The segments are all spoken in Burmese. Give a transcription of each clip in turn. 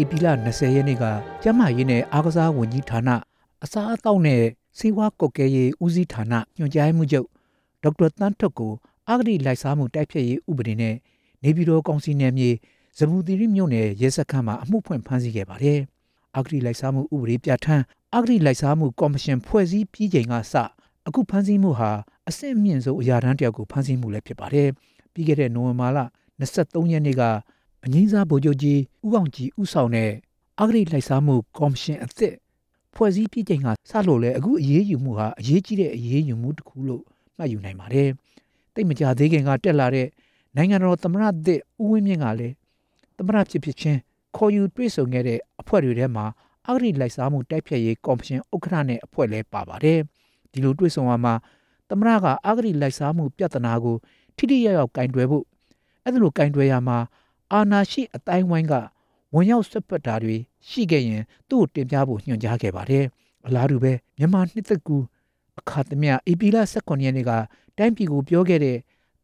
ဧပြီလ20ရက်နေ့ကကျန်းမာရေးနဲ့အားကစားဝန်ကြီးဌာနအစားအသောက်နဲ့စေဝါကုတ်ကဲရေးဦးစီးဌာနညွှန်ကြားမှုချုပ်ဒေါက်တာတန်းထွတ်ကိုအာဂတိလိုက်စားမှုတိုက်ဖျက်ရေးဥပဒေနဲ့နေပြည်တော်ကောင်စီနယ်မြေဇမူတီရီမြို့နယ်ရဲစခန်းမှာအမှုဖွင့်ဖမ်းဆီးခဲ့ပါတယ်။အာဂတိလိုက်စားမှုဥပဒေပြဋ္ဌာန်းအာဂတိလိုက်စားမှုကော်မရှင်ဖွဲ့စည်းပြီးချိန်ကစအခုဖမ်းဆီးမှုဟာအဆင့်အမြင့်ဆုံးအရာထမ်းတယောက်ကိုဖမ်းဆီးမှုလည်းဖြစ်ပါတယ်။ပြီးခဲ့တဲ့နိုဝင်ဘာလ23ရက်နေ့က အငိမ့်စားဗိုလ်ချုပ်ကြီးဦးအောင်ကြည်ဦးဆောင်တဲ့အာဂတိလိုက်စားမှုကော်မရှင်အသစ်ဖွဲ့စည်းပြီးချိန်ကစလို့လဲအခုအရေးယူမှုဟာအရေးကြီးတဲ့အရေးယူမှုတစ်ခုလို့မှတ်ယူနိုင်ပါတယ်။တိတ်မကြသေးခင်ကတက်လာတဲ့နိုင်ငံတော်သမ္မတသစ်ဦးဝင်းမြင့်ကလည်းသမ္မတဖြစ်ဖြစ်ချင်းခေါ်ယူတွေ့ဆုံခဲ့တဲ့အဖွဲ့တွေထဲမှာအာဂတိလိုက်စားမှုတိုက်ဖျက်ရေးကော်မရှင်ဥက္ကဋ္ဌနဲ့အဖွဲ့လည်းပါပါတယ်။ဒီလိုတွေ့ဆုံရမှာသမ္မတကအာဂတိလိုက်စားမှုပြဿနာကိုထိထိရောက်ရောက်ကင်တွယ်ဖို့အဲ့ဒါလိုကင်တွယ်ရမှာ အာနာရှိအတိုင်းဝိုင်းကဝင်ရောက်ဆွတ်ပတ်တာတွေရှိခဲ့ရင်သူ့ကိုတင်ပြဖို့ညွှန်ကြားခဲ့ပါတယ်။အလားတူပဲမြန်မာနှစ်သက်ကူအခါသမယအေပီလာ16ရက်နေ့ကတိုင်းပြည်ကိုပြောခဲ့တဲ့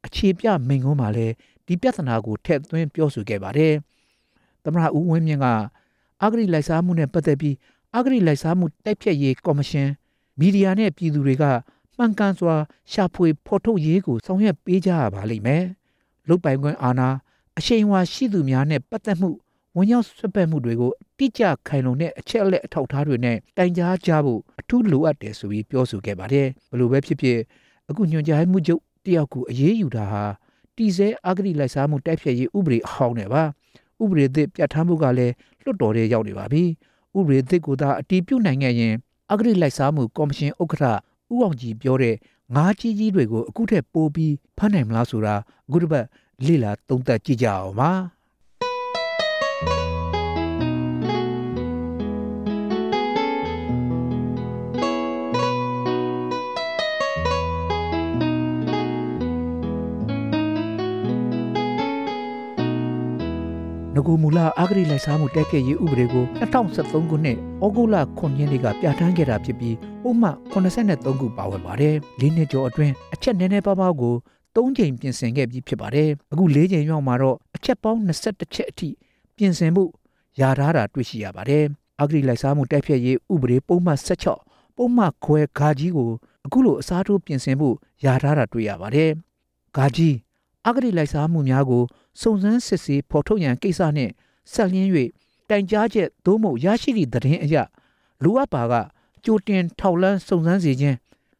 အခြေပြမိန်ကုန်းမှာလည်းဒီပြဿနာကိုထည့်သွင်းပြောဆိုခဲ့ပါတယ်။သမရဦးဝင်းမြင့်ကအဂရိလိုက်စားမှုနဲ့ပတ်သက်ပြီးအဂရိလိုက်စားမှုတိုက်ဖြတ်ရေးကော်မရှင်မီဒီယာနဲ့ပြည်သူတွေကမှန်ကန်စွာရှာဖွေဖော်ထုတ်ရေးကိုဆောင်ရွက်ပေးကြရပါလိမ့်မယ်။လုတ်ပိုင်ခွင့်အာဏာ အရှိန်အဝါရှိသူများနဲ့ပတ်သက်မှုဝန်ရောက်ဆွတ်ပတ်မှုတွေကိုတိကျခိုင်လုံတဲ့အချက်အလက်အထောက်အထားတွေနဲ့တိုင်ကြားကြဖို့အထူးလိုအပ်တယ်ဆိုပြီးပြောဆိုခဲ့ပါတယ်။ဘလို့ပဲဖြစ်ဖြစ်အခုညွှန်ကြားမှုချုပ်တယောက်ကိုအရေးယူတာဟာတီစဲအဂတိလိုက်စားမှုတိုက်ဖျက်ရေးဥပဒေအဟောင်းနဲ့ပါ။ဥပဒေသစ်ပြဋ္ဌာန်းမှုကလည်းလွတ်တော်ထဲရောက်နေပါပြီ။ဥပဒေသစ်ကိုသာအတည်ပြုနိုင်ခဲ့ရင်အဂတိလိုက်စားမှုကော်မရှင်ဥက္ကဋ္ဌဦးအောင်ကြည်ပြောတဲ့ငါးကြီးကြီးတွေကိုအခုထက်ပိုပြီးဖမ်းနိုင်မလားဆိုတာအခုတစ်ပတ် လေ့လာသုံးသပ်ကြည့်ကြအောင်ပါ။ငကူမူလအာဂရိလိုက်စားမှုတိုက်ဖျက်ရေးဥပဒေကို2013ခုနှစ်ဩဂုတ်လ9ရက်နေ့ကပြဋ္ဌာန်းခဲ့တာဖြစ်ပြီးပုံမှန်83ခုပါဝင်ပါတယ်။၄နှစ်ကျော်အတွင်းအချက်နည်းနည်းပါးပါးကို ၃ချိန်ပြင်ဆင်ခဲ့ပြီးဖြစ်ပါတယ်။အခု၄ချိန်ရောက်မှာတော့အချက်ပေါင်း21ချက်အထိပြင်ဆင်မှုယာထားတာတွေ့ရှိရပါတယ်။အာဂရိလိုက်စားမှုတိုက်ဖျက်ရေးဥပဒေပုံမှန်16ပုံမှန်ခွဲဂါကြီးကိုအခုလိုအစားထိုးပြင်ဆင်မှုယာထားတာတွေ့ရပါတယ်။ဂါကြီးအဂတိလိုက်စားမှုများကိုစုံစမ်းစစ်ဆေးဖော်ထုတ်ရန်ကိစ္စနှင့်ဆက်လျင်း၍တိုင်ကြားချက်သို့မဟုတ်ရရှိသည့်သတင်းအရလူအပ်ပါကကြိုတင်ထောက်လန်းစုံစမ်းစေခြင်း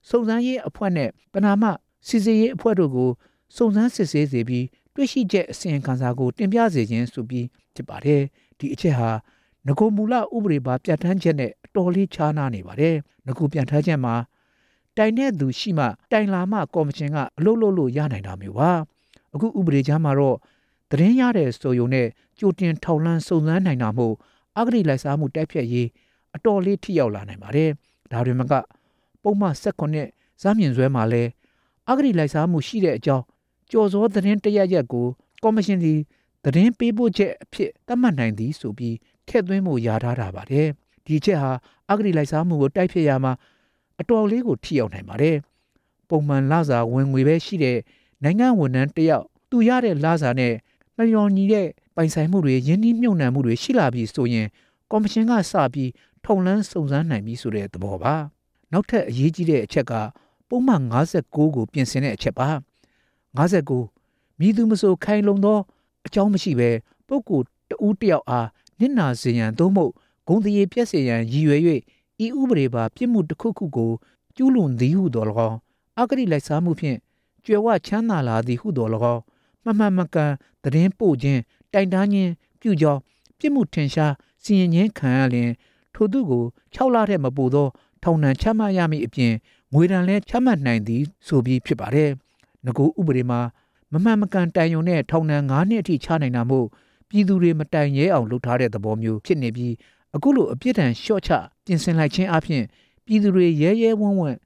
စုံစမ်းရေးအဖွဲ့နှင့်ပနာမ စီစီရေးအဖွဲ့တို့ကိုစုံစမ်းစစ်ဆေးစေပြီးတွေ့ရှိချက်အစီရင်ခံစာကိုတင်ပြစေခြင်းဆိုပြီးဖြစ်ပါတယ်ဒီအချက်ဟာငကိုမူလဥပဒေပါပြဋ္ဌာန်းချက်နဲ့အတော်လေးခြားနားနေပါတယ်ငကိုပြဋ္ဌာန်းချက်မှာတိုင်တဲ့သူရှိမှတိုင်လာမှကော်မရှင်ကအလုပ်လုပ်လို့ရနိုင်တာမျိုးပါအခုဥပဒေချမ်းမှာတော့သတင်းရတဲ့ဆိုယုံနဲ့ကြိုတင်ထောက်လှမ်းစုံစမ်းနိုင်တာမို့အဂတိလိုက်စားမှုတိုက်ဖြတ်ရေးအတော်လေးထိရောက်လာနိုင်ပါတယ်။ဒါတွေမကပုံမှန်၁၉ဇာမြင့်ဆွဲမှာလဲ အဂတိလိုက်စားမှုရှိတဲ့အကြောင်းကြော်စောသတင်းတရရက်ကိုကော်မရှင်ဒီသတင်းပေးပို့ချက်အဖြစ်သတ်မှတ်နိုင်သည်ဆိုပြီးထည့်သွင်းမှုယာထားတာပါတယ်။ဒီချက်ဟာအဂတိလိုက်စားမှုကိုတိုက်ဖြတ်ရမှာအတော်လေးကိုထိရောက်နိုင်ပါတယ်။ပုံမှန်လစာဝင်ငွေပဲရှိတဲ့နိုင်ငံဝန်ထမ်းတယောက်သူရတဲ့လစာနဲ့မလျော်ညီတဲ့ပိုင်ဆိုင်မှုတွေယင်းနှိမ့်မြုံနှံမှုတွေရှိလာပြီဆိုရင်ကော်မရှင်ကစပြီးထုံလန်းစုံစမ်းနိုင်ပြီဆိုတဲ့သဘောပါနောက်ထပ်အရေးကြီးတဲ့အချက်က ပုံမှန်59ကိုပြင်ဆင်တဲ့အချက်ပါ59မိသူမဆိုခိုင်လုံသောအကြောင်းမရှိဘဲပုဂ္ဂိုလ်တဦးတယောက်အားနစ်နာစေရန်သို့မဟုတ်ဂုံတရေပြည့်စေရန်ရည်ရွယ်၍ဤဥပဒေပါပြစ်မှုတစ်ခုခုကိုကျူးလွန်သည်ဟုတော်၎င်းအဂတိလိုက်စားမှုဖြင့်ကြွယ်ဝချမ်းသာလာသည်ဟုတော်၎င်းမမှန်မကန်သတင်းပို့ခြင်းတိုင်တန်းခြင်းပြုကြောင်းပြစ်မှုထင်ရှားစီရင်ခြင်းခံရလျင်ထိုသူကို6လထက်မပိုသောထောင်ဒဏ်ချမှတ်ရမည့်အပြင် ငွေဒဏ်လည်းချမှတ်နိုင်သည်ဆိုပြီးဖြစ်ပါတယ်။ငကူဥပဒေမှာမမှန်မကန်တိုင်ယုံနဲ့ထောင်ဒဏ်9နှစ်အထိချနိုင်တာမို့ပြည်သူတွေမတိုင်ရဲအောင်လုပ်ထားတဲ့သဘောမျိုးဖြစ်နေပြီးအခုလိုအပြစ်ဒဏ်လျှော့ချပြင်ဆင်လိုက်ခြင်းအပြင်ပြည်သူတွေရဲရဲဝံ့ဝံ့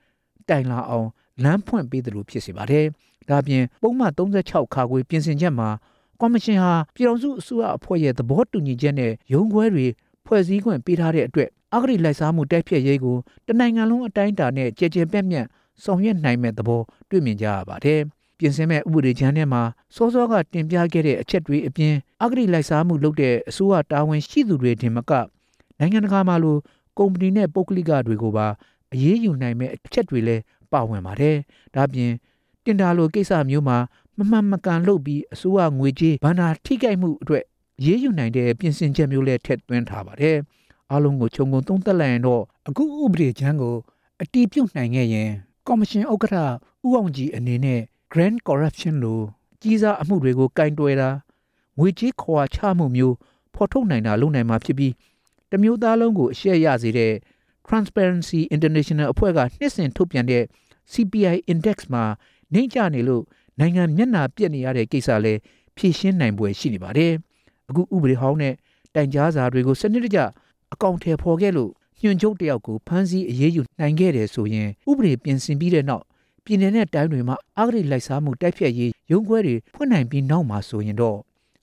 တိုင်လာအောင်လမ်းဖွင့်ပေးတယ်လို့ဖြစ်စေပါတယ်။ဒါပြင်ပုံမှန်36ခါခွေပြင်ဆင်ချက်မှာကော်မရှင်ဟာပြည်တော်စုအစိုးရအဖွဲ့ရဲ့သဘောတူညီချက်နဲ့ရုံးခွဲတွေဖွဲ့စည်းခွင့်ပေးထားတဲ့အတွက် အဂရိလိုက်စားမှုတိုက်ဖျက်ရေးကိုတနိုင်ငံလုံးအတိုင်းအတာနဲ့ကြည်ကြဲပြန့်ပြန့်ဆောင်ရွက်နိုင်မဲ့သဘောတွေ့မြင်ကြရပါတယ်။ပြင်ဆင်မဲ့ဥပဒေချမ်းထဲမှာစောစောကတင်ပြခဲ့တဲ့အချက်တွေအပြင်အဂတိလိုက်စားမှုလုပ်တဲ့အစိုးရတာဝန်ရှိသူတွေတင်မကနိုင်ငံတကာမှာလိုကုမ္ပဏီနဲ့ပုဂ္ဂလိကတွေကိုပါအရေးယူနိုင်မဲ့အချက်တွေလည်းပါဝင်ပါတယ်။ဒါပြင်တင်တာလိုကိစ္စမျိုးမှာမမှန်မကန်လုပ်ပြီးအစိုးရငွေကြေးဘဏ္ဍာထိခိုက်မှုအတွက်ရေးယူနိုင်တဲ့ပြင်ဆင်ချက်မျိုးလည်းထည့်သွင်းထားပါတယ်။ အားလုံးကိုခြုံငုံသုံးသပ်လိုက်ရင်တော့အခုဥပဒေချမ်းကိုအတီးပြုတ်နိုင်ခဲ့ရင်ကော်မရှင်ဥက္ကဋ္ဌဦးအောင်ကြည်အနေနဲ့ Grand Corruption လို့ကြီးစားအမှုတွေကိုကင်တွယ်တာငွေကြေးခွာချမှုမျိုးဖော်ထုတ်နိုင်တာလုပ်နိုင်မှာဖြစ်ပြီးတမျိုးသားလုံးကိုအရှက်ရစေတဲ့ Transparency International အဖွဲ့ကနှစ်စဉ်ထုတ်ပြန်တဲ့ CPI Index မှာနှိမ့်ချနေလို့နိုင်ငံမျက်နှာပြက်နေရတဲ့ကိစ္စလဲဖြည့်ရှင်းနိုင်ပွဲရှိနေပါတယ်။အခုဥပဒေဟောင်းနဲ့တိုင်ကြားစာတွေကိုစနစ်တကျ အကောင့်ထဲပေါ်ခဲ့လို့ညွှန်ချုပ်တယောက်ကိုဖမ်းဆီးအရေးယူနိုင်ခဲ့တယ်ဆိုရင်ဥပဒေပြင်ဆင်ပြီးတဲ့နောက်ပြည်내နဲ့တိုင်းတွေမှာအဂတိလိုက်စားမှုတိုက်ဖျက်ရေးရုံးခွဲတွေဖွင့်နိုင်ပြီးနောက်မှာဆိုရင်တော့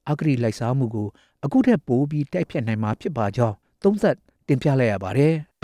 အဂတိလိုက်စားမှုကိုအခုထက်ပိုပြီးတိုက်ဖျက်နိုင်မှာဖြစ်ပါကြောင်းသုံးသပ်တင်ပြလိုက်ရပါတယ်။